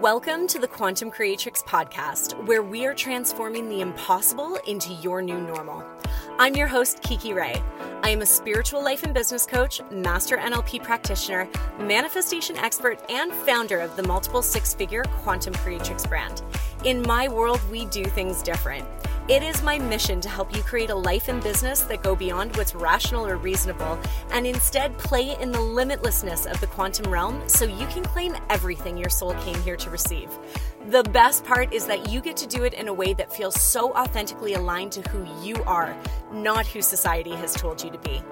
Welcome to the Quantum Creatrix podcast, where we are transforming the impossible into your new normal. I'm your host, Kiki Ray. I am a spiritual life and business coach, master NLP practitioner, manifestation expert, and founder of the multiple six figure Quantum Creatrix brand. In my world, we do things different. It is my mission to help you create a life and business that go beyond what's rational or reasonable and instead play in the limitlessness of the quantum realm so you can claim everything your soul came here to receive. The best part is that you get to do it in a way that feels so authentically aligned to who you are, not who society has told you to be.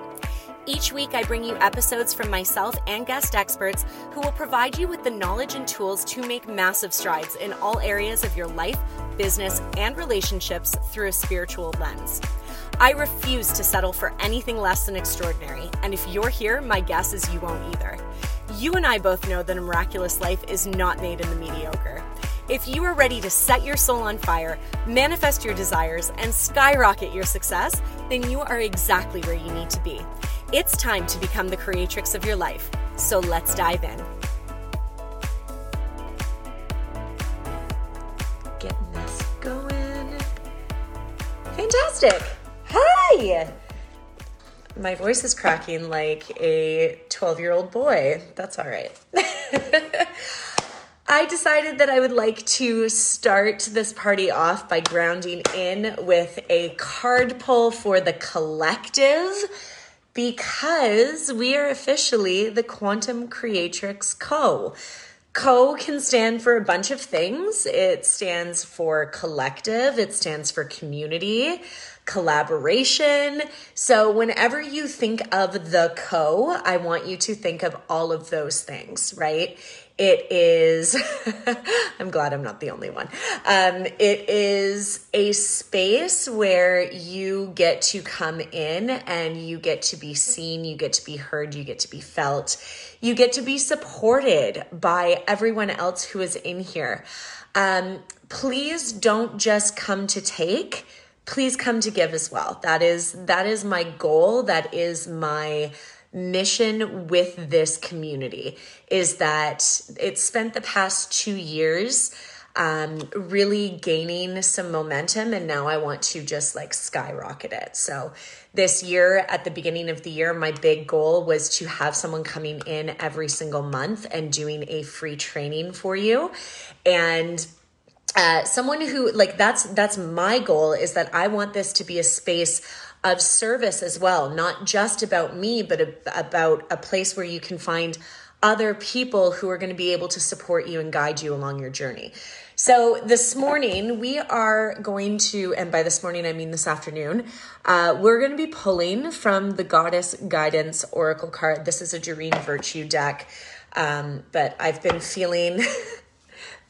Each week, I bring you episodes from myself and guest experts who will provide you with the knowledge and tools to make massive strides in all areas of your life, business, and relationships through a spiritual lens. I refuse to settle for anything less than extraordinary, and if you're here, my guess is you won't either. You and I both know that a miraculous life is not made in the mediocre. If you are ready to set your soul on fire, manifest your desires, and skyrocket your success, then you are exactly where you need to be. It's time to become the creatrix of your life. So let's dive in. Getting this going. Fantastic. Hi. My voice is cracking like a 12 year old boy. That's all right. I decided that I would like to start this party off by grounding in with a card pull for the collective because we are officially the Quantum Creatrix Co. Co can stand for a bunch of things. It stands for collective, it stands for community, collaboration. So, whenever you think of the co, I want you to think of all of those things, right? It is, I'm glad I'm not the only one. Um, it is a space where you get to come in and you get to be seen, you get to be heard, you get to be felt, you get to be supported by everyone else who is in here. Um, please don't just come to take please come to give as well that is that is my goal that is my mission with this community is that it spent the past two years um, really gaining some momentum and now I want to just like skyrocket it. So this year at the beginning of the year my big goal was to have someone coming in every single month and doing a free training for you and uh, someone who like that's that's my goal is that I want this to be a space of service as well, not just about me, but a, about a place where you can find other people who are going to be able to support you and guide you along your journey. So, this morning we are going to, and by this morning I mean this afternoon, uh, we're going to be pulling from the Goddess Guidance Oracle card. This is a Doreen Virtue deck, um, but I've been feeling.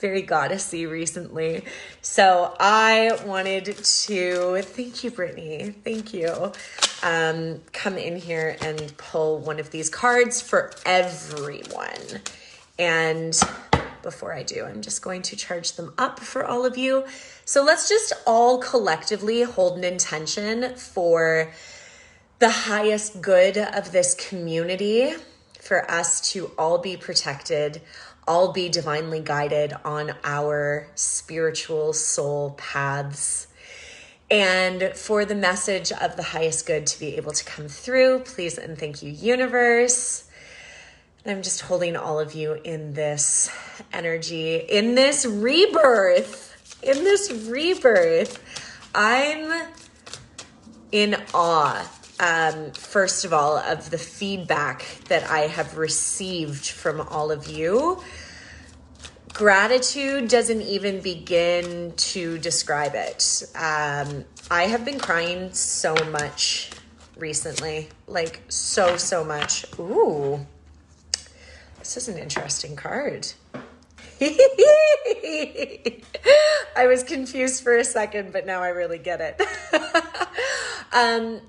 very goddessy recently. So I wanted to thank you, Brittany. Thank you. Um, come in here and pull one of these cards for everyone. And before I do, I'm just going to charge them up for all of you. So let's just all collectively hold an intention for the highest good of this community, for us to all be protected, all be divinely guided on our spiritual soul paths. And for the message of the highest good to be able to come through, please and thank you, universe. I'm just holding all of you in this energy, in this rebirth, in this rebirth. I'm in awe um, first of all, of the feedback that I have received from all of you. Gratitude doesn't even begin to describe it. Um, I have been crying so much recently, like so, so much. Ooh, this is an interesting card. I was confused for a second, but now I really get it. um,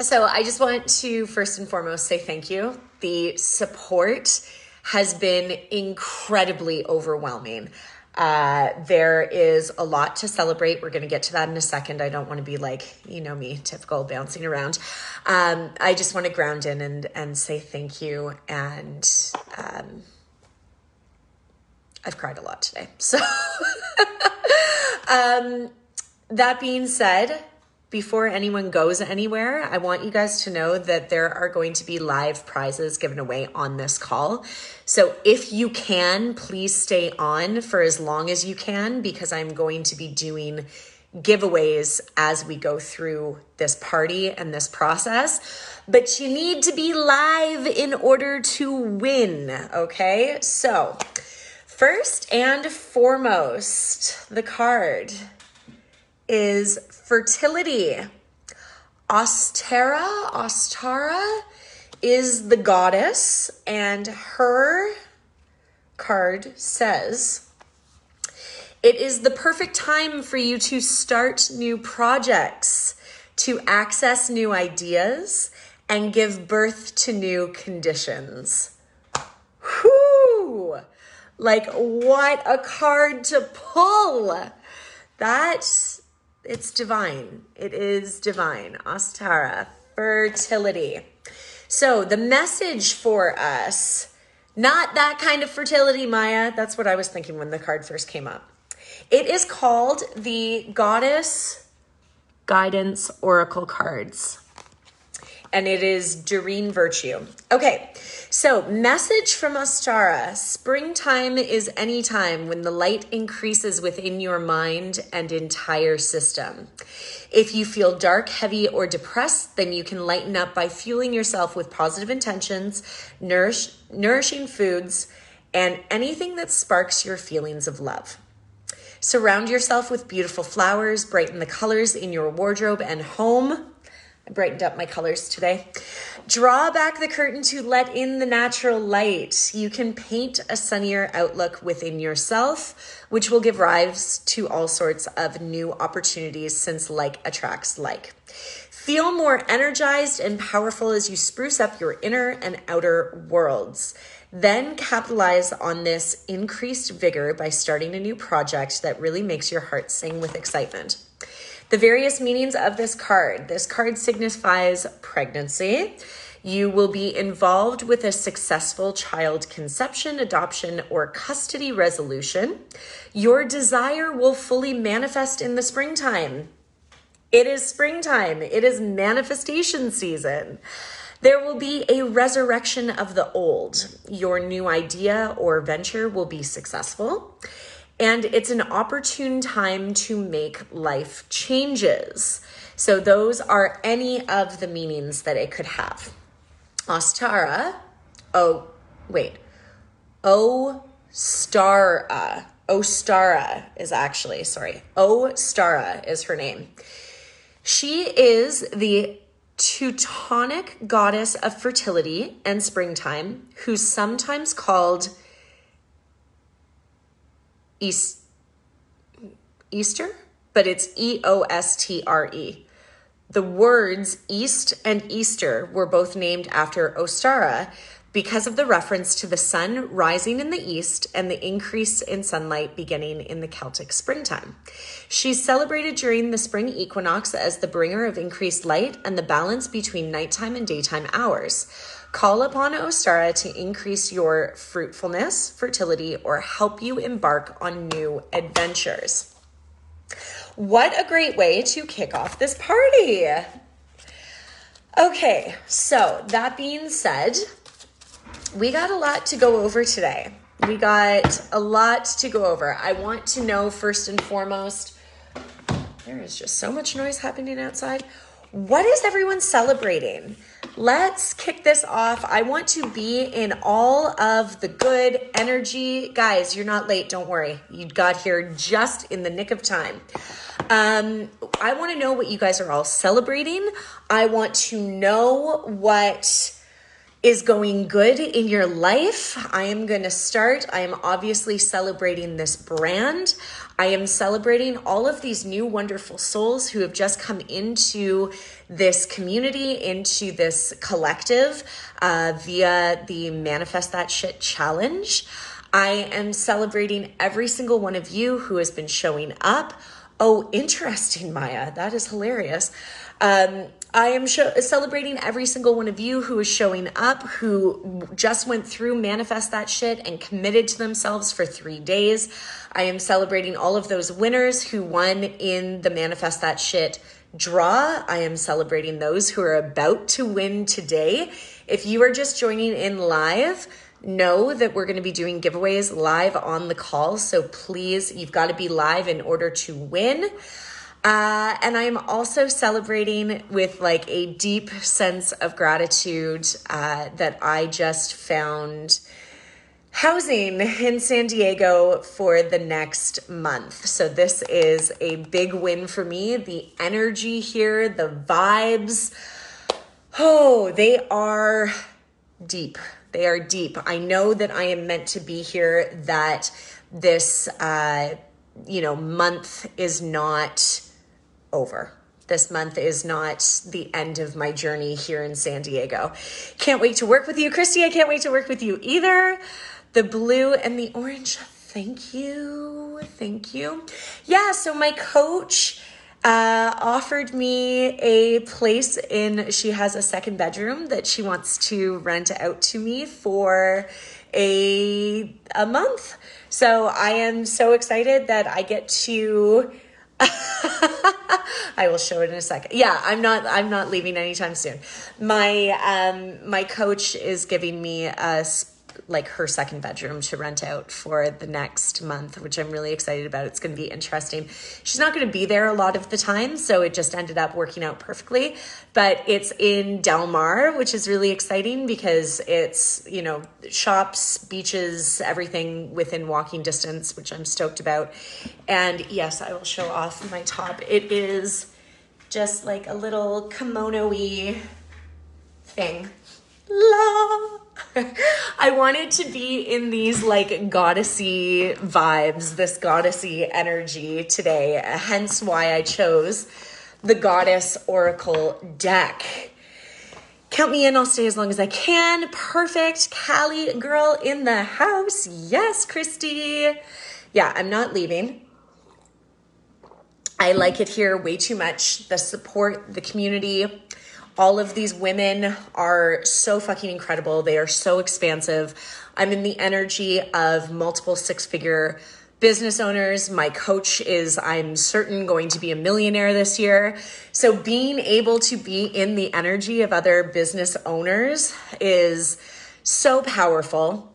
so I just want to first and foremost say thank you. The support has been incredibly overwhelming. Uh, there is a lot to celebrate. We're going to get to that in a second. I don't want to be like, you know me, typical bouncing around. Um, I just want to ground in and, and say thank you. And um, I've cried a lot today. So, um, that being said, before anyone goes anywhere, I want you guys to know that there are going to be live prizes given away on this call. So if you can, please stay on for as long as you can because I'm going to be doing giveaways as we go through this party and this process. But you need to be live in order to win, okay? So, first and foremost, the card is fertility. Ostara, Ostara is the goddess, and her card says, It is the perfect time for you to start new projects, to access new ideas, and give birth to new conditions. Whoo! Like, what a card to pull! That's it's divine. It is divine. Ostara, fertility. So the message for us, not that kind of fertility, Maya. That's what I was thinking when the card first came up. It is called the Goddess Guidance Oracle Cards and it is Doreen Virtue. Okay, so message from Ostara Springtime is any time when the light increases within your mind and entire system. If you feel dark, heavy, or depressed, then you can lighten up by fueling yourself with positive intentions, nourish, nourishing foods, and anything that sparks your feelings of love. Surround yourself with beautiful flowers, brighten the colors in your wardrobe and home. I brightened up my colors today. Draw back the curtain to let in the natural light. You can paint a sunnier outlook within yourself, which will give rise to all sorts of new opportunities since like attracts like. Feel more energized and powerful as you spruce up your inner and outer worlds. Then capitalize on this increased vigor by starting a new project that really makes your heart sing with excitement. The various meanings of this card this card signifies pregnancy. You will be involved with a successful child conception, adoption, or custody resolution. Your desire will fully manifest in the springtime. It is springtime, it is manifestation season. There will be a resurrection of the old. Your new idea or venture will be successful and it's an opportune time to make life changes. So, those are any of the meanings that it could have. Ostara, oh, wait, Ostara, Ostara is actually, sorry, Ostara is her name. She is the Teutonic goddess of fertility and springtime, who's sometimes called East, Easter, but it's E O S T R E. The words East and Easter were both named after Ostara because of the reference to the sun rising in the east and the increase in sunlight beginning in the Celtic springtime. She's celebrated during the spring equinox as the bringer of increased light and the balance between nighttime and daytime hours. Call upon Ostara to increase your fruitfulness, fertility, or help you embark on new adventures. What a great way to kick off this party! Okay, so that being said, we got a lot to go over today. We got a lot to go over. I want to know first and foremost, there is just so much noise happening outside. What is everyone celebrating? Let's kick this off. I want to be in all of the good energy. Guys, you're not late. Don't worry. You got here just in the nick of time. Um, I want to know what you guys are all celebrating. I want to know what is going good in your life. I am going to start. I am obviously celebrating this brand. I am celebrating all of these new wonderful souls who have just come into this community, into this collective uh, via the Manifest That Shit Challenge. I am celebrating every single one of you who has been showing up. Oh, interesting, Maya. That is hilarious. Um, I am celebrating every single one of you who is showing up, who just went through Manifest That Shit and committed to themselves for three days. I am celebrating all of those winners who won in the Manifest That Shit draw. I am celebrating those who are about to win today. If you are just joining in live, know that we're going to be doing giveaways live on the call. So please, you've got to be live in order to win. Uh, and I'm also celebrating with like a deep sense of gratitude uh, that I just found housing in San Diego for the next month. So, this is a big win for me. The energy here, the vibes, oh, they are deep. They are deep. I know that I am meant to be here, that this, uh, you know, month is not over. This month is not the end of my journey here in San Diego. Can't wait to work with you, Christy. I can't wait to work with you either. The blue and the orange. Thank you. Thank you. Yeah, so my coach uh, offered me a place in, she has a second bedroom that she wants to rent out to me for a, a month. So I am so excited that I get to I will show it in a second. Yeah, I'm not I'm not leaving anytime soon. My um my coach is giving me a like her second bedroom to rent out for the next month, which I'm really excited about. It's going to be interesting. She's not going to be there a lot of the time, so it just ended up working out perfectly. But it's in Del Mar, which is really exciting because it's, you know, shops, beaches, everything within walking distance, which I'm stoked about. And yes, I will show off my top. It is just like a little kimono thing. La I wanted to be in these like goddessy vibes, this goddessy energy today, hence why I chose the Goddess Oracle deck. Count me in, I'll stay as long as I can. Perfect. Callie girl in the house. Yes, Christy. Yeah, I'm not leaving. I like it here way too much. The support, the community, all of these women are so fucking incredible. They are so expansive. I'm in the energy of multiple six figure business owners. My coach is, I'm certain, going to be a millionaire this year. So being able to be in the energy of other business owners is so powerful.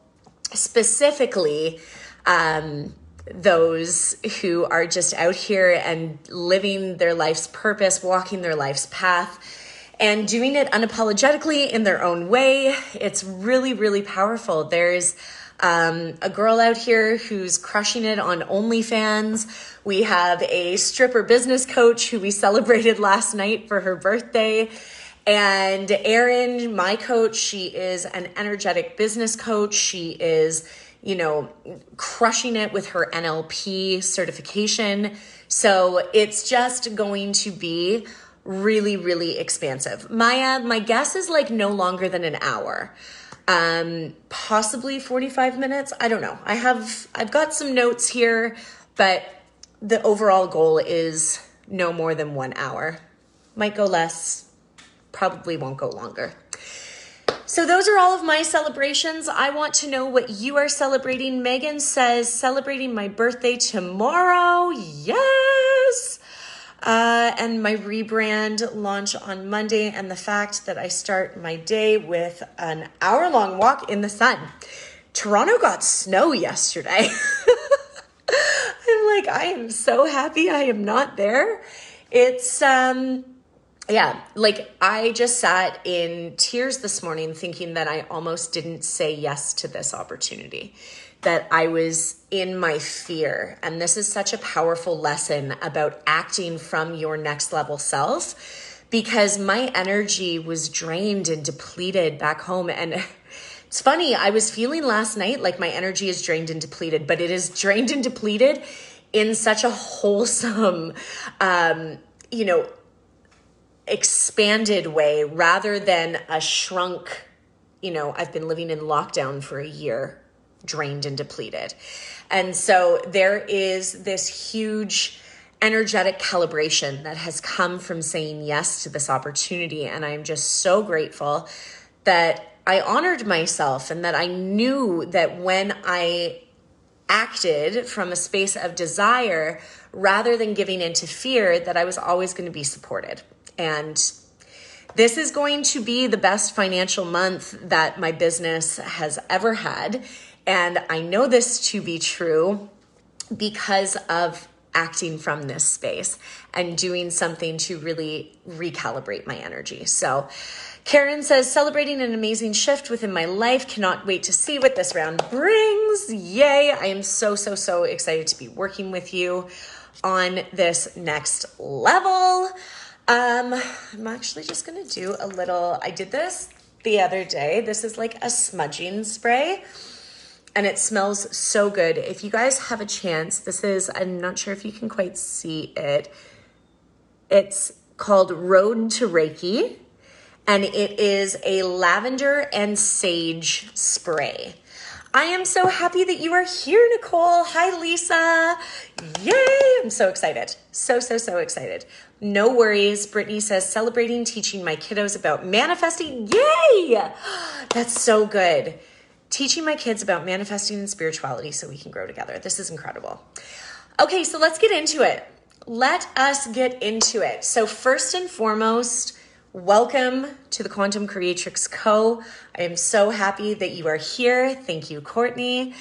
Specifically, um, those who are just out here and living their life's purpose, walking their life's path and doing it unapologetically in their own way. It's really, really powerful. There's um, a girl out here who's crushing it on OnlyFans. We have a stripper business coach who we celebrated last night for her birthday. And Erin, my coach, she is an energetic business coach. She is, you know, crushing it with her NLP certification. So it's just going to be really, really expansive. Maya, my guess is like no longer than an hour. Um, possibly 45 minutes. I don't know. I have, I've got some notes here, but the overall goal is no more than one hour. Might go less, probably won't go longer. So, those are all of my celebrations. I want to know what you are celebrating. Megan says, celebrating my birthday tomorrow. Yes. Uh, and my rebrand launch on Monday, and the fact that I start my day with an hour long walk in the sun. Toronto got snow yesterday. I'm like, I am so happy I am not there. It's, um, yeah, like I just sat in tears this morning thinking that I almost didn't say yes to this opportunity that I was in my fear. And this is such a powerful lesson about acting from your next level self because my energy was drained and depleted back home. And it's funny, I was feeling last night like my energy is drained and depleted, but it is drained and depleted in such a wholesome, um, you know, expanded way rather than a shrunk, you know, I've been living in lockdown for a year drained and depleted. And so there is this huge energetic calibration that has come from saying yes to this opportunity. And I'm just so grateful that I honored myself and that I knew that when I acted from a space of desire rather than giving into fear, that I was always going to be supported. And this is going to be the best financial month that my business has ever had. And I know this to be true because of acting from this space and doing something to really recalibrate my energy. So, Karen says, celebrating an amazing shift within my life. Cannot wait to see what this round brings. Yay. I am so, so, so excited to be working with you on this next level. Um, I'm actually just to do a little, I did this the other day. This is like a smudging spray and it smells so good. If you guys have a chance, this is, I'm not sure if you can quite see it. It's called Road to Reiki, and it is a lavender and sage spray. I am so happy that you are here, Nicole. Hi, Lisa. Yay! I'm so excited. So, so, so excited. No worries. Brittany says, celebrating teaching my kiddos about manifesting. Yay! That's so good teaching my kids about manifesting and spirituality so we can grow together. This is incredible. Okay, so let's get into it. Let us get into it. So, first and foremost, welcome to the Quantum Creatrix Co. I am so happy that you are here. Thank you, Courtney.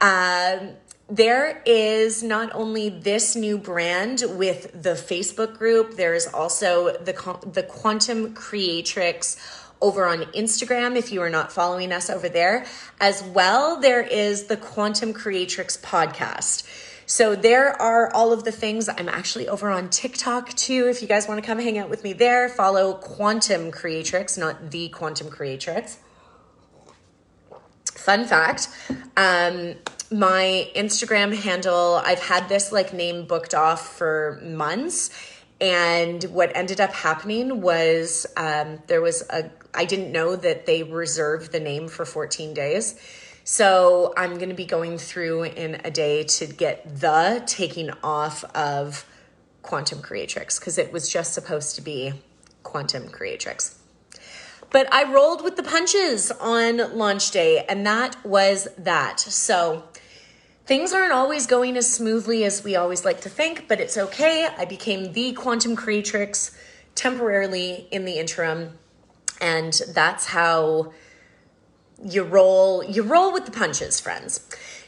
Um, there is not only this new brand with the Facebook group, there's also the, the Quantum Creatrix over on Instagram if you are not following us over there. As well, there is the Quantum Creatrix podcast. So there are all of the things. I'm actually over on TikTok too. If you guys want to come hang out with me there, follow Quantum Creatrix, not the Quantum Creatrix. Fun fact, um, my Instagram handle, I've had this like name booked off for months. And what ended up happening was um, there was a I didn't know that they reserved the name for 14 days. So I'm going to be going through in a day to get the taking off of Quantum Creatrix because it was just supposed to be Quantum Creatrix. But I rolled with the punches on launch day, and that was that. So things aren't always going as smoothly as we always like to think, but it's okay. I became the Quantum Creatrix temporarily in the interim and that's how you roll you roll with the punches friends.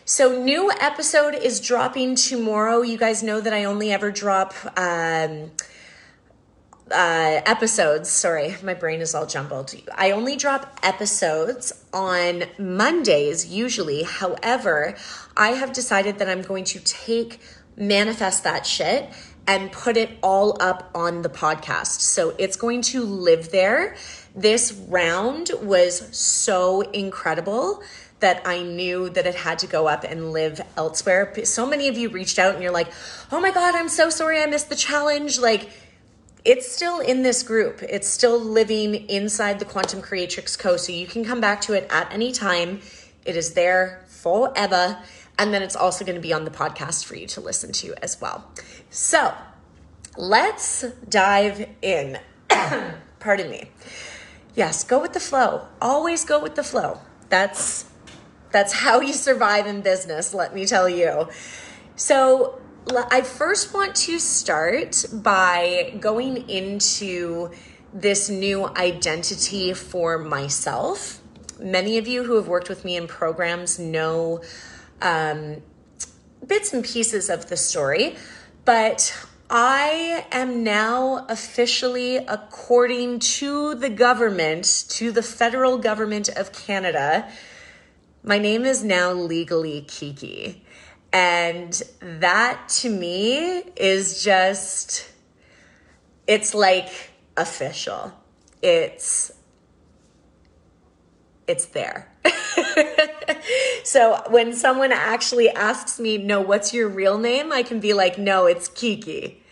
So new episode is dropping tomorrow. You guys know that i only ever drop um, uh, episodes. Sorry my brain is all jumbled. I only drop episodes on mondays usually. However i have decided that i'm going to take manifest that shit and put it all up on the podcast. So it's going to live there this round was so incredible that I knew that it had to go up and live elsewhere. So many of you reached out and you're like, oh my God, I'm so sorry I missed the challenge. Like, it's still in this group. It's still living inside the Quantum Creatrix Co. So you can come back to it at any time. It is there forever. And then it's also going to be on the podcast for you to listen to as well. So let's dive in. Pardon me yes, go with the flow. Always go with the flow. That's that's how you survive in business, let me tell you. So, I first want to start by going into this new identity for myself. Many of you who have worked with me in programs know um, bits and pieces of the story, but I am now officially, according to the government, to the federal government of Canada, my name is now legally Kiki. And that to me is just, it's like official. It's, it's there. so when someone actually asks me, no, what's your real name? I can be like, no, it's Kiki.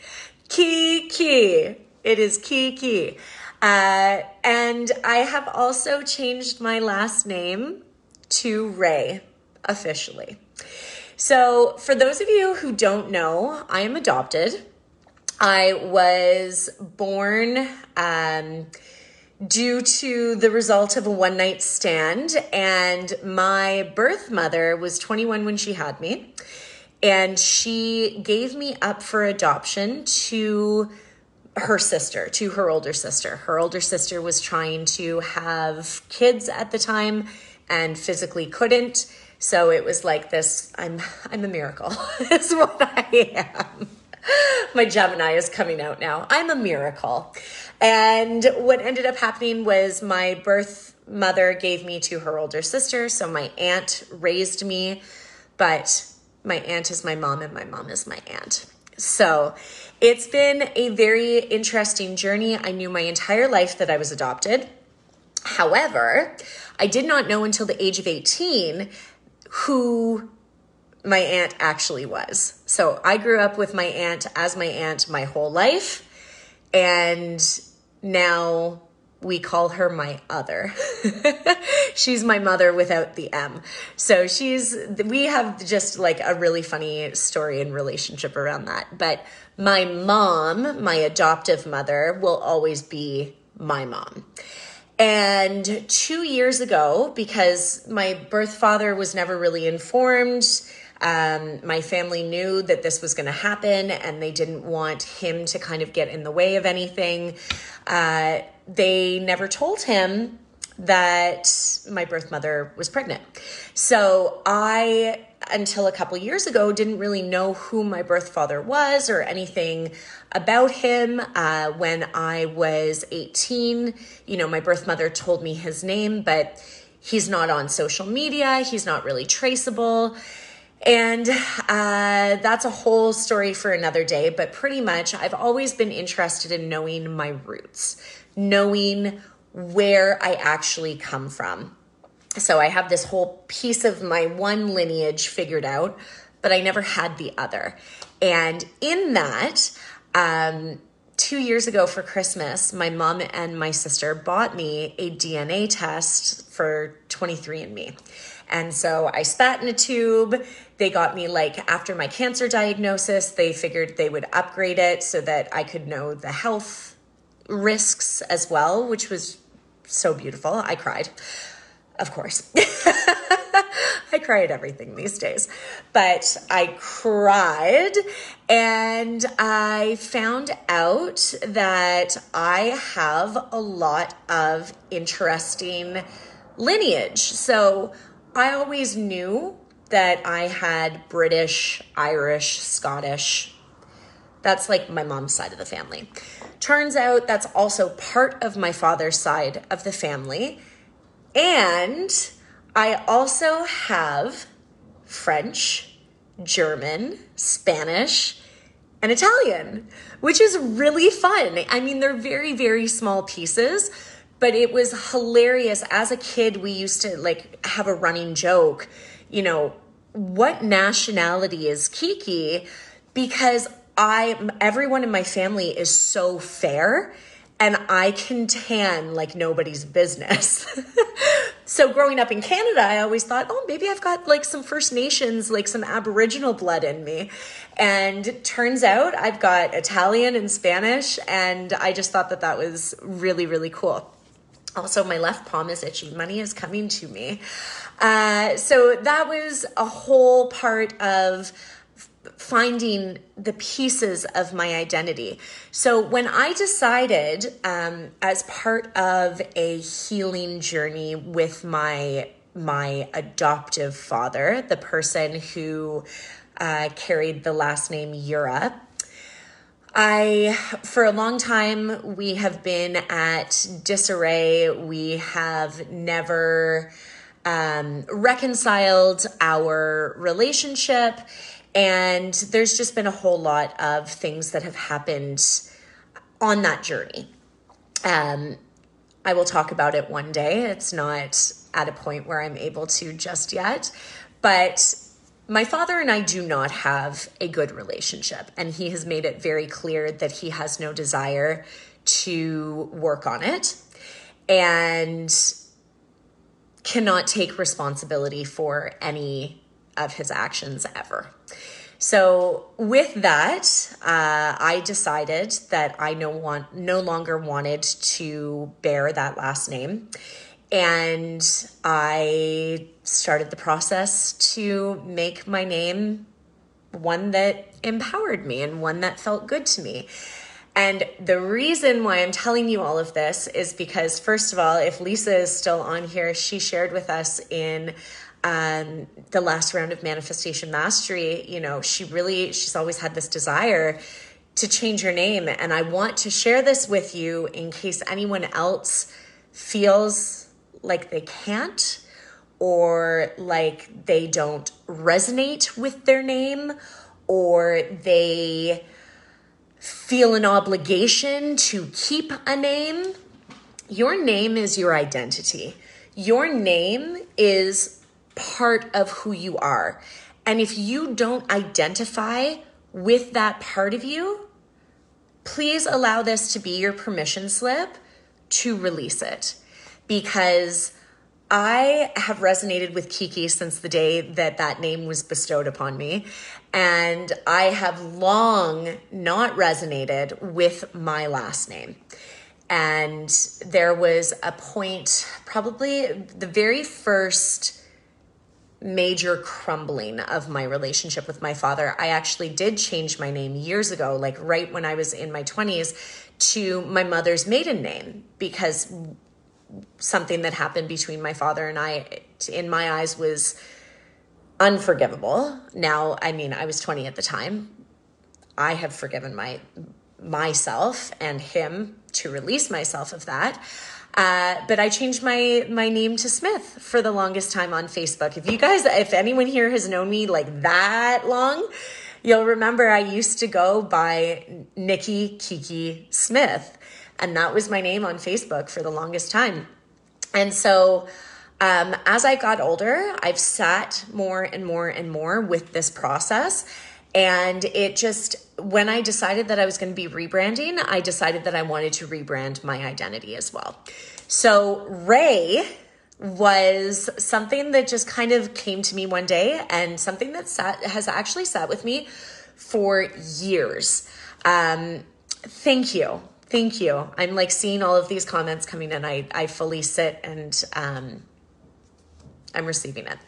Kiki. It is Kiki. Uh, and I have also changed my last name to Ray officially. So, for those of you who don't know, I am adopted. I was born um, due to the result of a one night stand, and my birth mother was 21 when she had me, and she gave me up for adoption to her sister, to her older sister. Her older sister was trying to have kids at the time and physically couldn't. So it was like this I'm I'm a miracle. is what I am. My Gemini is coming out now. I'm a miracle. And what ended up happening was my birth mother gave me to her older sister, so my aunt raised me, but my aunt is my mom and my mom is my aunt. So, it's been a very interesting journey. I knew my entire life that I was adopted. However, I did not know until the age of 18 who my aunt actually was. So I grew up with my aunt as my aunt my whole life. And now we call her my other. she's my mother without the M. So she's, we have just like a really funny story and relationship around that. But my mom, my adoptive mother, will always be my mom. And two years ago, because my birth father was never really informed, um, my family knew that this was going to happen and they didn't want him to kind of get in the way of anything. Uh, they never told him that my birth mother was pregnant. So I, until a couple years ago, didn't really know who my birth father was or anything about him. Uh, when I was 18, you know, my birth mother told me his name, but he's not on social media, he's not really traceable. And uh, that's a whole story for another day. But pretty much, I've always been interested in knowing my roots, knowing where I actually come from. So I have this whole piece of my one lineage figured out, but I never had the other. And in that, um, two years ago for Christmas, my mom and my sister bought me a DNA test for 23andMe. And so I spat in a tube. They got me like after my cancer diagnosis, they figured they would upgrade it so that I could know the health risks as well, which was so beautiful. I cried, of course. I cry at everything these days, but I cried and I found out that I have a lot of interesting lineage. So I always knew that I had British, Irish, Scottish. That's like my mom's side of the family. Turns out that's also part of my father's side of the family. And I also have French, German, Spanish, and Italian, which is really fun. I mean, they're very, very small pieces, but it was hilarious. As a kid, we used to like have a running joke, you know, what nationality is Kiki? Because I everyone in my family is so fair and I can tan like nobody's business. so growing up in Canada, I always thought, oh, maybe I've got like some First Nations, like some Aboriginal blood in me. And turns out I've got Italian and Spanish. And I just thought that that was really, really cool. Also, my left palm is itchy. Money is coming to me. Uh, so that was a whole part of finding the pieces of my identity. So when I decided, um, as part of a healing journey with my my adoptive father, the person who uh, carried the last name Yura. I, for a long time, we have been at disarray. We have never um, reconciled our relationship. And there's just been a whole lot of things that have happened on that journey. Um, I will talk about it one day. It's not at a point where I'm able to just yet. But my father and I do not have a good relationship, and he has made it very clear that he has no desire to work on it and cannot take responsibility for any of his actions ever. So with that, uh, I decided that I no want no longer wanted to bear that last name, and I started the process to make my name one that empowered me and one that felt good to me. And the reason why I'm telling you all of this is because, first of all, if Lisa is still on here, she shared with us in um, the last round of Manifestation Mastery, you know, she really, she's always had this desire to change her name. And I want to share this with you in case anyone else feels like they can't or like they don't resonate with their name or they feel an obligation to keep a name. Your name is your identity. Your name is part of who you are. And if you don't identify with that part of you, please allow this to be your permission slip to release it because I have resonated with Kiki since the day that that name was bestowed upon me. And I have long not resonated with my last name. And there was a point, probably the very first major crumbling of my relationship with my father. I actually did change my name years ago, like right when I was in my 20s, to my mother's maiden name because something that happened between my father and I, in my eyes, was unforgivable. Now, I mean, I was 20 at the time. I have forgiven my myself and him to release myself of that. Uh, but I changed my my name to Smith for the longest time on Facebook. If you guys, if anyone here has known me like that long, you'll remember I used to go by Nikki Kiki Smith. And that was my name on Facebook for the longest time. And so, um, as I got older, I've sat more and more and more with this process. And it just, when I decided that I was going to be rebranding, I decided that I wanted to rebrand my identity as well. So, Ray was something that just kind of came to me one day and something that sat, has actually sat with me for years. Um, thank you Thank you. I'm like seeing all of these comments coming in. I, I fully sit and um, I'm receiving it.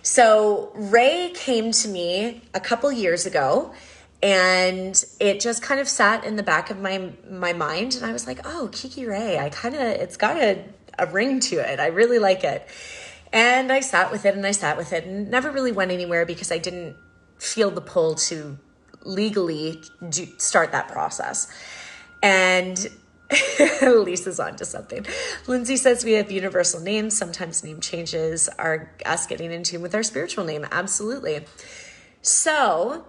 So Ray came to me a couple years ago and it just kind of sat in the back of my my mind and I was like, "Oh, Kiki Ray. I kind of it's got a a ring to it. I really like it." And I sat with it and I sat with it and never really went anywhere because I didn't feel the pull to legally do, start that process. And Lisa's onto something. Lindsay says we have universal names. Sometimes name changes are us getting in tune with our spiritual name. Absolutely. So,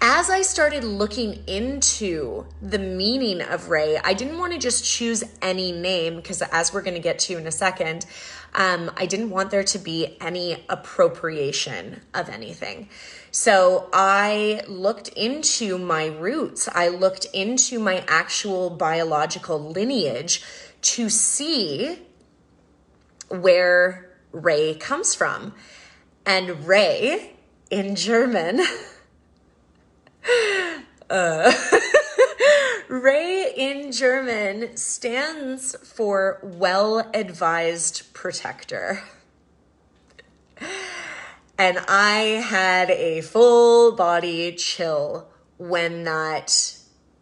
as I started looking into the meaning of Ray, I didn't want to just choose any name because, as we're going to get to in a second, um, I didn't want there to be any appropriation of anything. So I looked into my roots, I looked into my actual biological lineage to see where Ray comes from. And Ray in German, uh, German stands for well advised protector. And I had a full body chill when that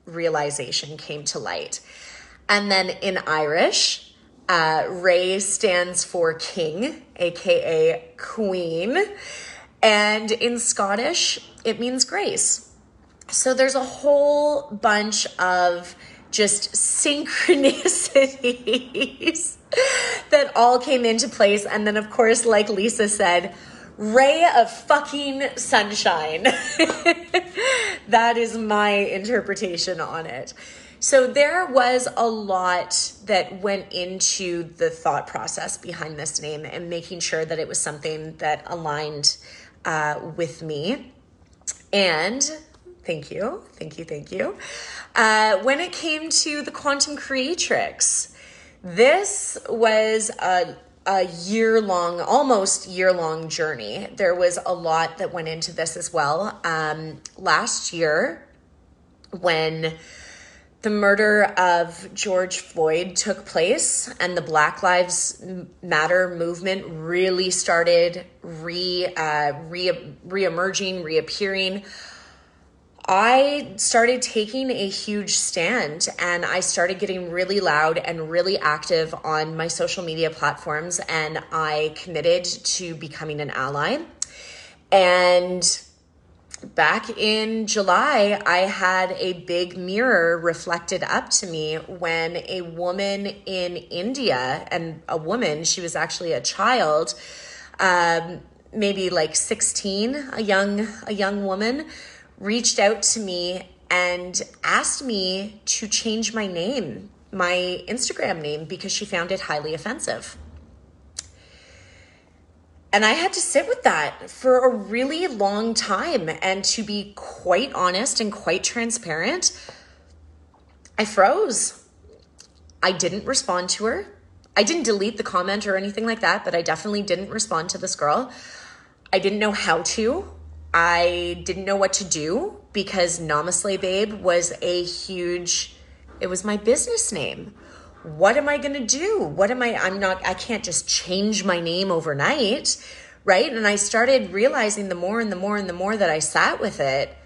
realization came to light. And then in Irish, uh, Ray stands for king, aka queen. And in Scottish, it means grace. So there's a whole bunch of just synchronicities that all came into place. And then, of course, like Lisa said, ray of fucking sunshine. that is my interpretation on it. So there was a lot that went into the thought process behind this name and making sure that it was something that aligned uh, with me. And thank you, thank you, thank you. Uh, when it came to the quantum creatrix, this was a a year long, almost year long journey. There was a lot that went into this as well. Um, last year, when the murder of George Floyd took place and the Black Lives Matter movement really started re uh, re re-emerging, reappearing. I started taking a huge stand and I started getting really loud and really active on my social media platforms and I committed to becoming an ally. And back in July, I had a big mirror reflected up to me when a woman in India, and a woman, she was actually a child, um, maybe like 16, a young, a young woman, reached out to me and asked me to change my name, my Instagram name, because she found it highly offensive. And I had to sit with that for a really long time. And to be quite honest and quite transparent, I froze. I didn't respond to her. I didn't delete the comment or anything like that, but I definitely didn't respond to this girl. I didn't know how to. I didn't know what to do because Namaste Babe was a huge, it was my business name what am I going to do? What am I? I'm not, I can't just change my name overnight. Right. And I started realizing the more and the more and the more that I sat with it,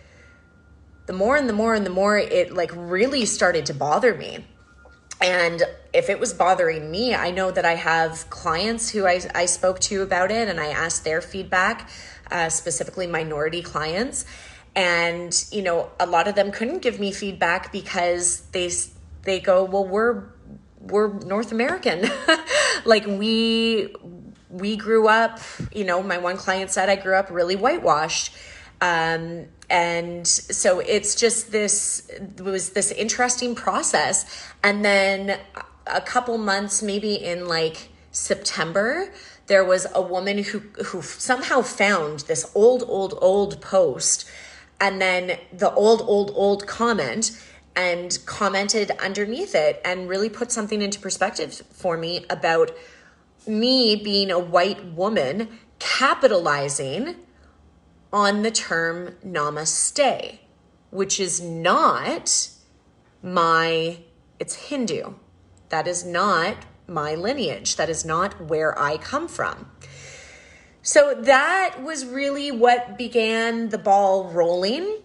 the more and the more and the more it like really started to bother me. And if it was bothering me, I know that I have clients who I, I spoke to about it and I asked their feedback, uh, specifically minority clients. And, you know, a lot of them couldn't give me feedback because they, they go, well, we're we're North American. like we we grew up, you know, my one client said I grew up really whitewashed. Um, and so it's just this it was this interesting process. And then a couple months, maybe in like September, there was a woman who who somehow found this old, old, old post and then the old, old, old comment and commented underneath it and really put something into perspective for me about me being a white woman capitalizing on the term namaste, which is not my, it's Hindu. That is not my lineage. That is not where I come from. So that was really what began the ball rolling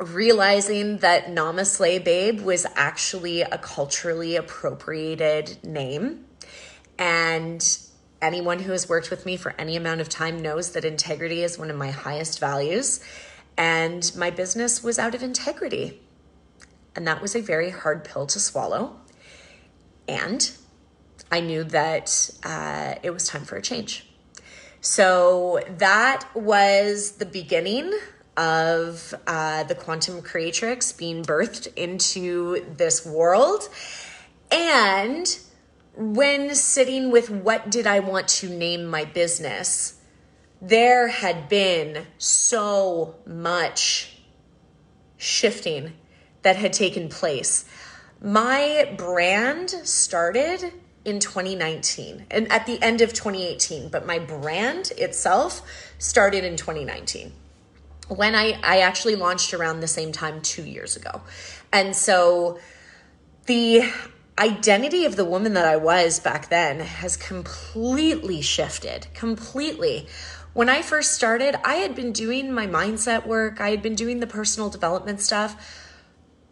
realizing that Namaste Babe was actually a culturally appropriated name. And anyone who has worked with me for any amount of time knows that integrity is one of my highest values. And my business was out of integrity. And that was a very hard pill to swallow. And I knew that uh, it was time for a change. So that was the beginning of uh, the quantum creatrix being birthed into this world. And when sitting with what did I want to name my business, there had been so much shifting that had taken place. My brand started in 2019 and at the end of 2018, but my brand itself started in 2019 when I, I actually launched around the same time two years ago. And so the identity of the woman that I was back then has completely shifted, completely. When I first started, I had been doing my mindset work, I had been doing the personal development stuff.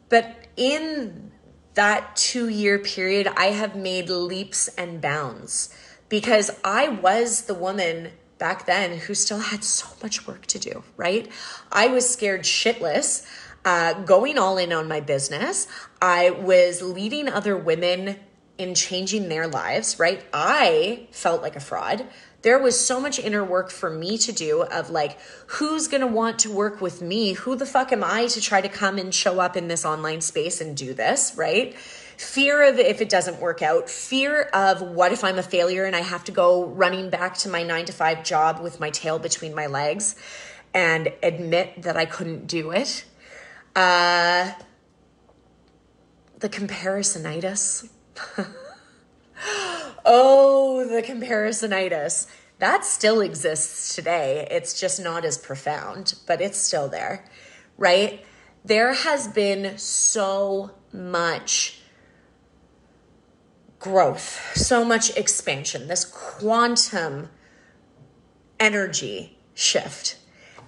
But in that two year period, I have made leaps and bounds because I was the woman back then who still had so much work to do, right? I was scared shitless, uh, going all in on my business. I was leading other women in changing their lives, right? I felt like a fraud. There was so much inner work for me to do of like, who's gonna want to work with me? Who the fuck am I to try to come and show up in this online space and do this, right? fear of if it doesn't work out, fear of what if I'm a failure and I have to go running back to my nine to five job with my tail between my legs and admit that I couldn't do it. Uh, the comparisonitis. Oh, the comparisonitis. That still exists today. It's just not as profound, but it's still there, right? There has been so much growth, so much expansion, this quantum energy shift.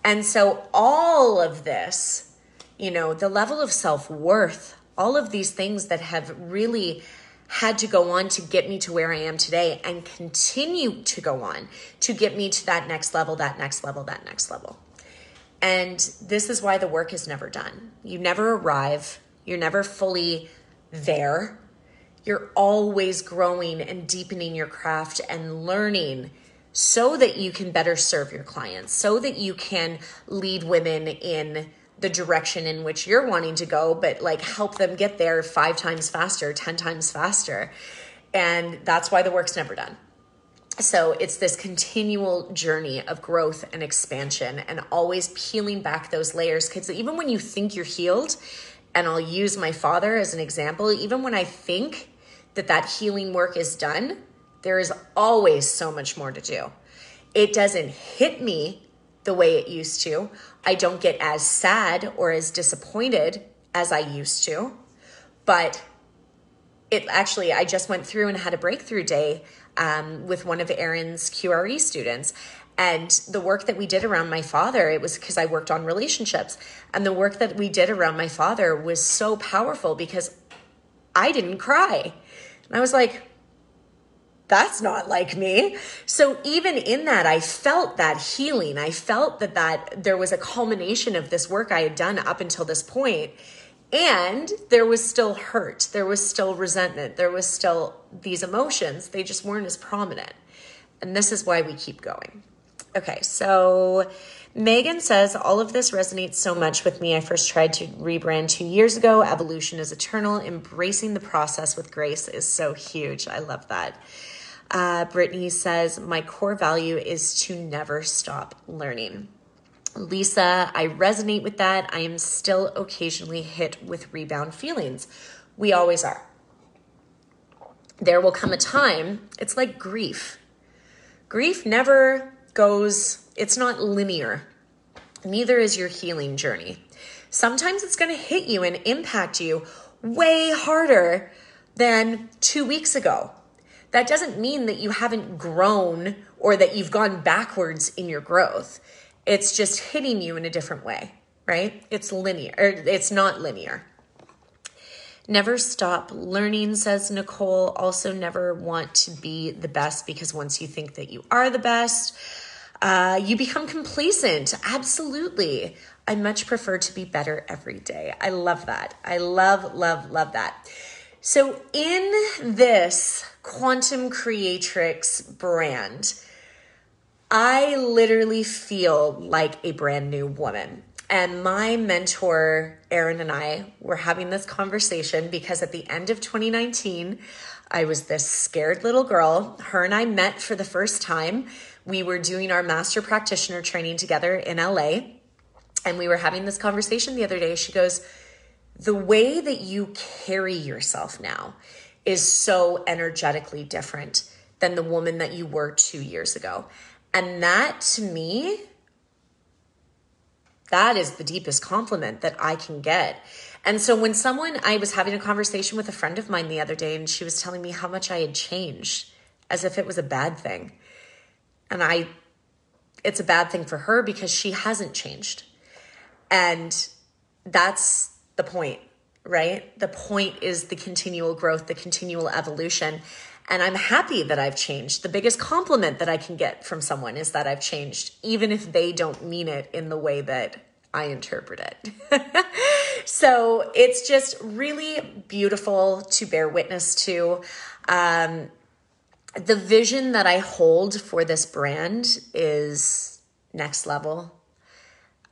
And so, all of this, you know, the level of self worth, all of these things that have really had to go on to get me to where I am today and continue to go on to get me to that next level, that next level, that next level. And this is why the work is never done. You never arrive, you're never fully there. You're always growing and deepening your craft and learning so that you can better serve your clients, so that you can lead women in the direction in which you're wanting to go, but like help them get there five times faster, 10 times faster. And that's why the work's never done. So it's this continual journey of growth and expansion and always peeling back those layers. Because even when you think you're healed, and I'll use my father as an example, even when I think that that healing work is done, there is always so much more to do. It doesn't hit me the way it used to. I don't get as sad or as disappointed as I used to. But it actually, I just went through and had a breakthrough day um, with one of Erin's QRE students. And the work that we did around my father, it was because I worked on relationships. And the work that we did around my father was so powerful because I didn't cry. And I was like, that's not like me. So even in that, I felt that healing. I felt that that there was a culmination of this work I had done up until this. And there was still hurt. There was still resentment. There was still these emotions. They just weren't as prominent. And this is why we keep going. Okay, so Megan says, All of this resonates so much with me. I first tried to rebrand two years ago. Evolution is eternal. Embracing the process with grace is so huge. I love that. Uh, Brittany says, My core value is to never stop learning. Lisa, I resonate with that. I am still occasionally hit with rebound feelings. We always are. There will come a time, it's like grief. Grief never goes, it's not linear. Neither is your healing journey. Sometimes it's going to hit you and impact you way harder than two weeks ago that doesn't mean that you haven't grown or that you've gone backwards in your growth. It's just hitting you in a different way, right? It's linear, or it's not linear. Never stop learning, says Nicole. Also, never want to be the best because once you think that you are the best, uh, you become complacent. Absolutely. I much prefer to be better every day. I love that. I love, love, love that. So, in this Quantum Creatrix brand, I literally feel like a brand new woman. And my mentor, Erin, and I were having this conversation because at the end of 2019, I was this scared little girl. Her and I met for the first time. We were doing our master practitioner training together in LA. And we were having this conversation the other day. She goes, the way that you carry yourself now is so energetically different than the woman that you were two years ago. And that to me, that is the deepest compliment that I can get. And so when someone, I was having a conversation with a friend of mine the other day, and she was telling me how much I had changed as if it was a bad thing. And I, it's a bad thing for her because she hasn't changed. And that's the point, right? The point is the continual growth, the continual evolution. And I'm happy that I've changed. The biggest compliment that I can get from someone is that I've changed, even if they don't mean it in the way that I interpret it. so it's just really beautiful to bear witness to. Um, the vision that I hold for this brand is next level.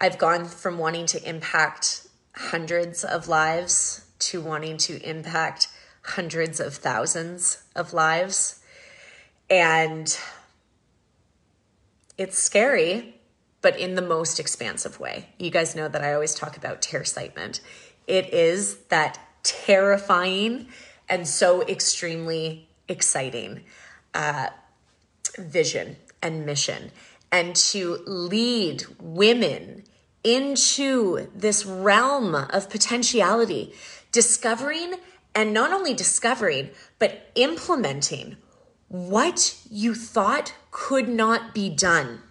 I've gone from wanting to impact hundreds of lives to wanting to impact hundreds of thousands of lives. And it's scary, but in the most expansive way. You guys know that I always talk about terracitement. It is that terrifying and so extremely exciting. uh, vision and mission and to lead women into this realm of potentiality, discovering and not only discovering, but implementing what you thought could not be done.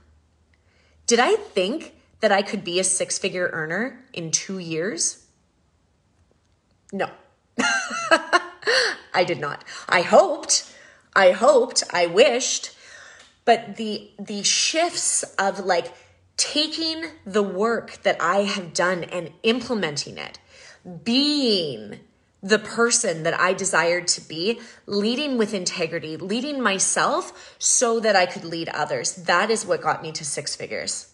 Did I think that I could be a six figure earner in two years? No, I did not. I hoped, I hoped, I wished, but the the shifts of like taking the work that I have done and implementing it, being the person that I desired to be, leading with integrity, leading myself so that I could lead others. That is what got me to six figures.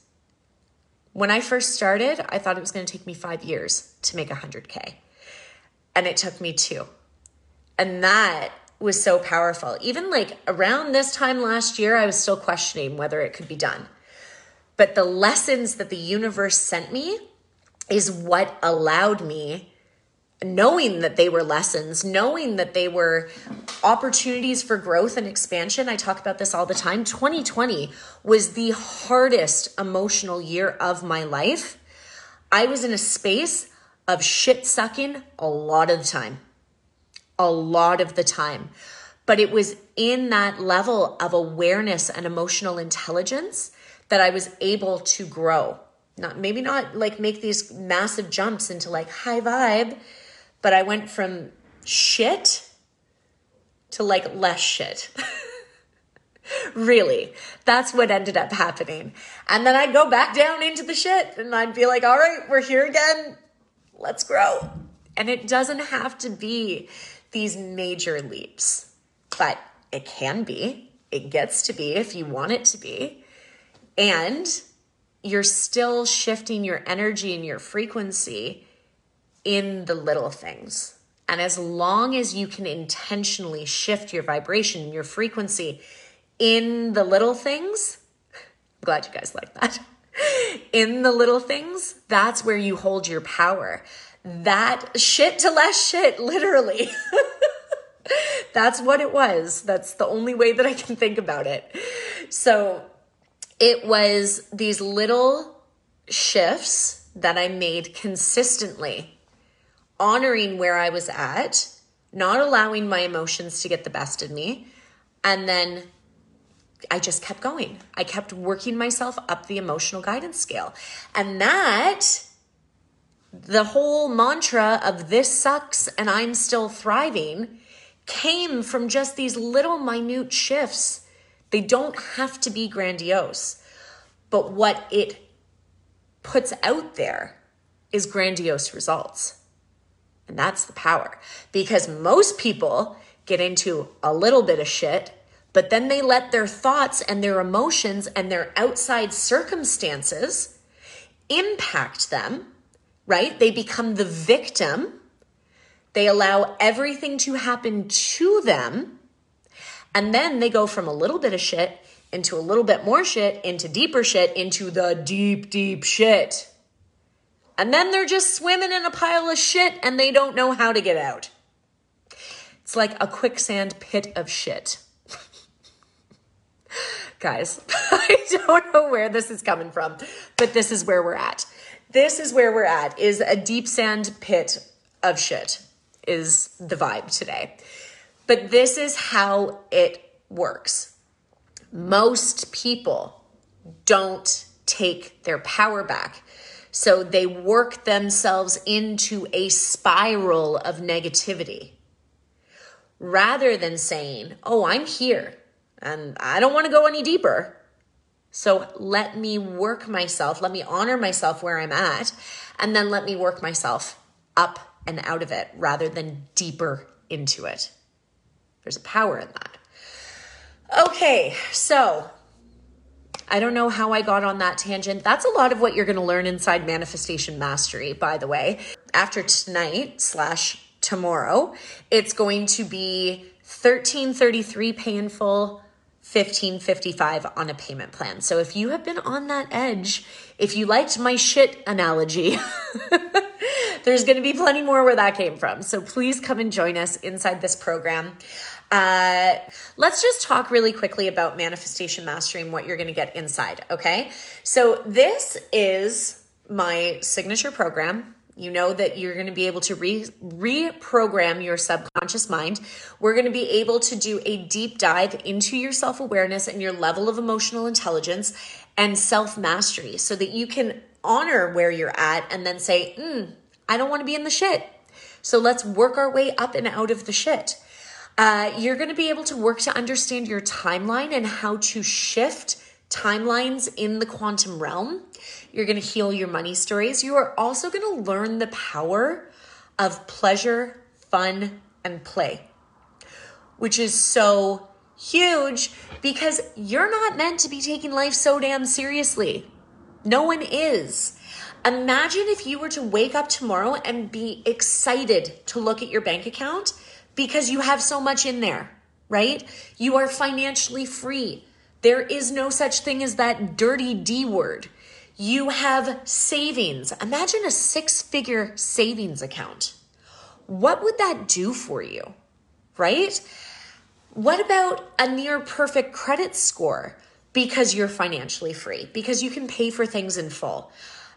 When I first started, I thought it was going to take me five years to make 100K. And it took me two. And that was so powerful. Even like around this time last year, I was still questioning whether it could be done. But the lessons that the universe sent me is what allowed me knowing that they were lessons, knowing that they were opportunities for growth and expansion. I talk about this all the time. 2020 was the hardest emotional year of my life. I was in a space of shit sucking a lot of the time. A lot of the time. But it was in that level of awareness and emotional intelligence that I was able to grow. Not maybe not like make these massive jumps into like high vibe, but I went from shit to like less shit. really, that's what ended up happening. And then I'd go back down into the shit and I'd be like, all right, we're here again. Let's grow. And it doesn't have to be these major leaps, but it can be. It gets to be if you want it to be. And you're still shifting your energy and your frequency in the little things. And as long as you can intentionally shift your vibration, your frequency in the little things, I'm glad you guys like that. In the little things, that's where you hold your power. That shit to less shit, literally. that's what it was. That's the only way that I can think about it. So it was these little shifts that I made consistently, honoring where I was at, not allowing my emotions to get the best of me. And then I just kept going. I kept working myself up the emotional guidance scale. And that, the whole mantra of this sucks and I'm still thriving, came from just these little minute shifts they don't have to be grandiose. But what it puts out there is grandiose results. And that's the power. Because most people get into a little bit of shit, but then they let their thoughts and their emotions and their outside circumstances impact them, right? They become the victim. They allow everything to happen to them and then they go from a little bit of shit into a little bit more shit, into deeper shit, into the deep, deep shit. And then they're just swimming in a pile of shit and they don't know how to get out. It's like a quicksand pit of shit. Guys, I don't know where this is coming from, but this is where we're at. This is where we're at is a deep sand pit of shit is the vibe today. But this is how it works. Most people don't take their power back. So they work themselves into a spiral of negativity rather than saying, Oh, I'm here and I don't want to go any deeper. So let me work myself, let me honor myself where I'm at, and then let me work myself up and out of it rather than deeper into it. There's power in that. Okay, so I don't know how I got on that tangent. That's a lot of what you're going to learn inside Manifestation Mastery, by the way. After tonight slash tomorrow, it's going to be 1333 pay in full, 1555 on a payment plan. So if you have been on that edge, if you liked my shit analogy, there's going to be plenty more where that came from. So please come and join us inside this program. Uh, let's just talk really quickly about manifestation mastery and what you're going to get inside. Okay. So, this is my signature program. You know that you're going to be able to re- reprogram your subconscious mind. We're going to be able to do a deep dive into your self awareness and your level of emotional intelligence and self mastery so that you can honor where you're at and then say, mm, I don't want to be in the shit. So let's work our way up and out of the shit. Uh, you're going to be able to work to understand your timeline and how to shift timelines in the quantum realm. You're going to heal your money stories. You are also going to learn the power of pleasure, fun, and play, which is so huge because you're not meant to be taking life so damn seriously. No one is. Imagine if you were to wake up tomorrow and be excited to look at your bank account because you have so much in there, right? You are financially free. There is no such thing as that dirty D word. You have savings. Imagine a six figure savings account. What would that do for you, right? What about a near perfect credit score because you're financially free, because you can pay for things in full?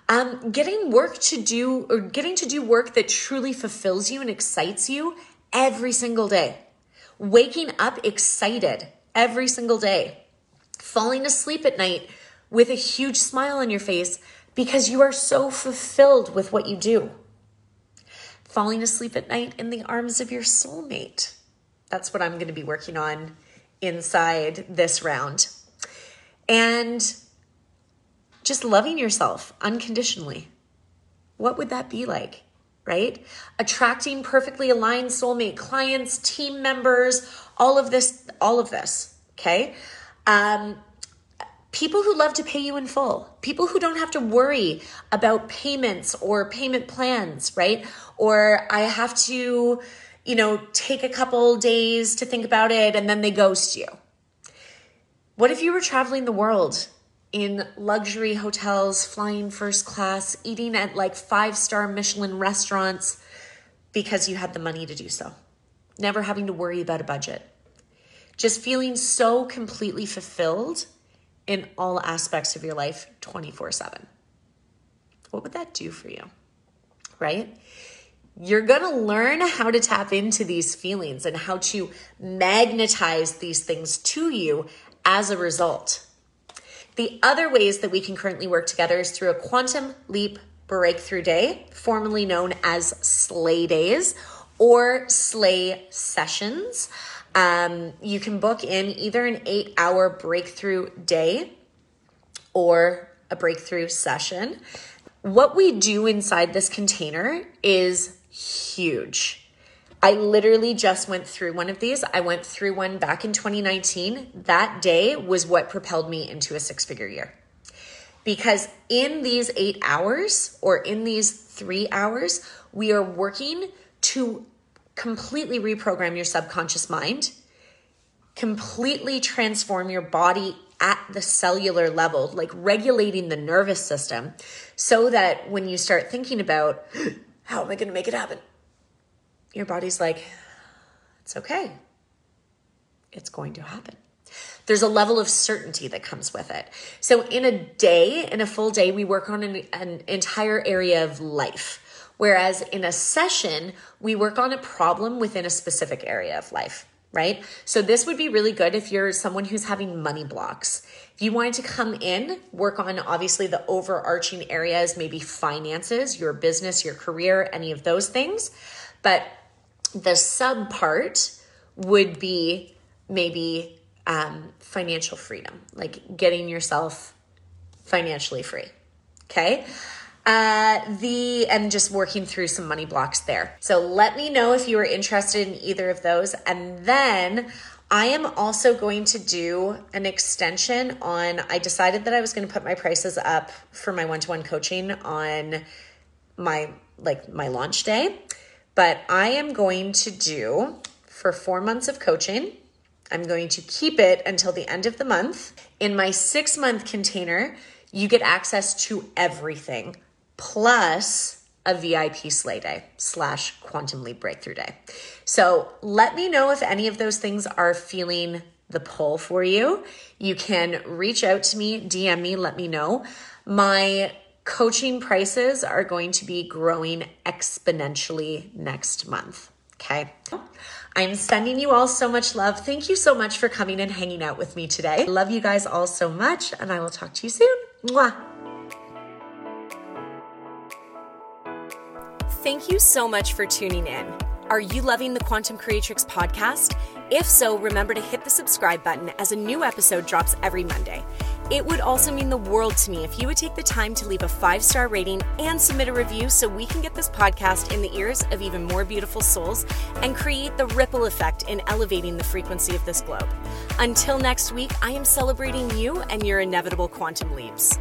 Um, getting work to do or getting to do work that truly fulfills you and excites you every single day. Waking up excited every single day. Falling asleep at night with a huge smile on your face because you are so fulfilled with what you do. Falling asleep at night in the arms of your soulmate. That's what I'm going to be working on inside this round. And just loving yourself unconditionally. What would that be like? Right? Attracting perfectly aligned soulmate clients, team members, all of this, all of this. Okay. Um, people who love to pay you in full, people who don't have to worry about payments or payment plans, right? Or I have to, you know, take a couple days to think about it and then they ghost you. What if you were traveling the world in luxury hotels, flying first class, eating at like five star Michelin restaurants because you had the money to do so. Never having to worry about a budget. Just feeling so completely fulfilled in all aspects of your life 24 7. What would that do for you? Right? You're to learn how to tap into these feelings and how to magnetize these things to you as a result. The other ways that we can currently work together is through a quantum leap breakthrough day, formerly known as Slay Days or Slay Sessions. Um, you can book in either an eight hour breakthrough day or a breakthrough session. What we do inside this container is huge. I literally just went through one of these. I went through one back in 2019. That day was what propelled me into a six figure year. Because in these eight hours or in these three hours, we are working to completely reprogram your subconscious mind, completely transform your body at the cellular level, like regulating the nervous system, so that when you start thinking about how am I going to make it happen? Your body's like, it's okay. It's going to happen. There's a level of certainty that comes with it. So, in a day, in a full day, we work on an, an entire area of life. Whereas in a session, we work on a problem within a specific area of life, right? So, this would be really good if you're someone who's having money blocks. If you wanted to come in, work on obviously the overarching areas, maybe finances, your business, your career, any of those things. But the sub part would be maybe um, financial freedom, like getting yourself financially free. Okay. Uh, the and just working through some money blocks there. So let me know if you are interested in either of those. And then I am also going to do an extension on. I decided that I was going to put my prices up for my one to one coaching on my like my launch day. But I am going to do for four months of coaching. I'm going to keep it until the end of the month. In my six month container, you get access to everything plus a VIP slay day slash quantum leap breakthrough day. So let me know if any of those things are feeling the pull for you. You can reach out to me, DM me, let me know. My coaching prices are going to be growing exponentially next month. Okay. I'm sending you all so much love. Thank you so much for coming and hanging out with me today. Love you guys all so much, and I will talk to you soon. Mwah. Thank you so much for tuning in. Are you loving the Quantum Creatrix podcast? If so, remember to hit the subscribe button as a new episode drops every Monday. It would also mean the world to me if you would take the time to leave a five star rating and submit a review so we can get this podcast in the ears of even more beautiful souls and create the ripple effect in elevating the frequency of this globe. Until next week, I am celebrating you and your inevitable quantum leaps.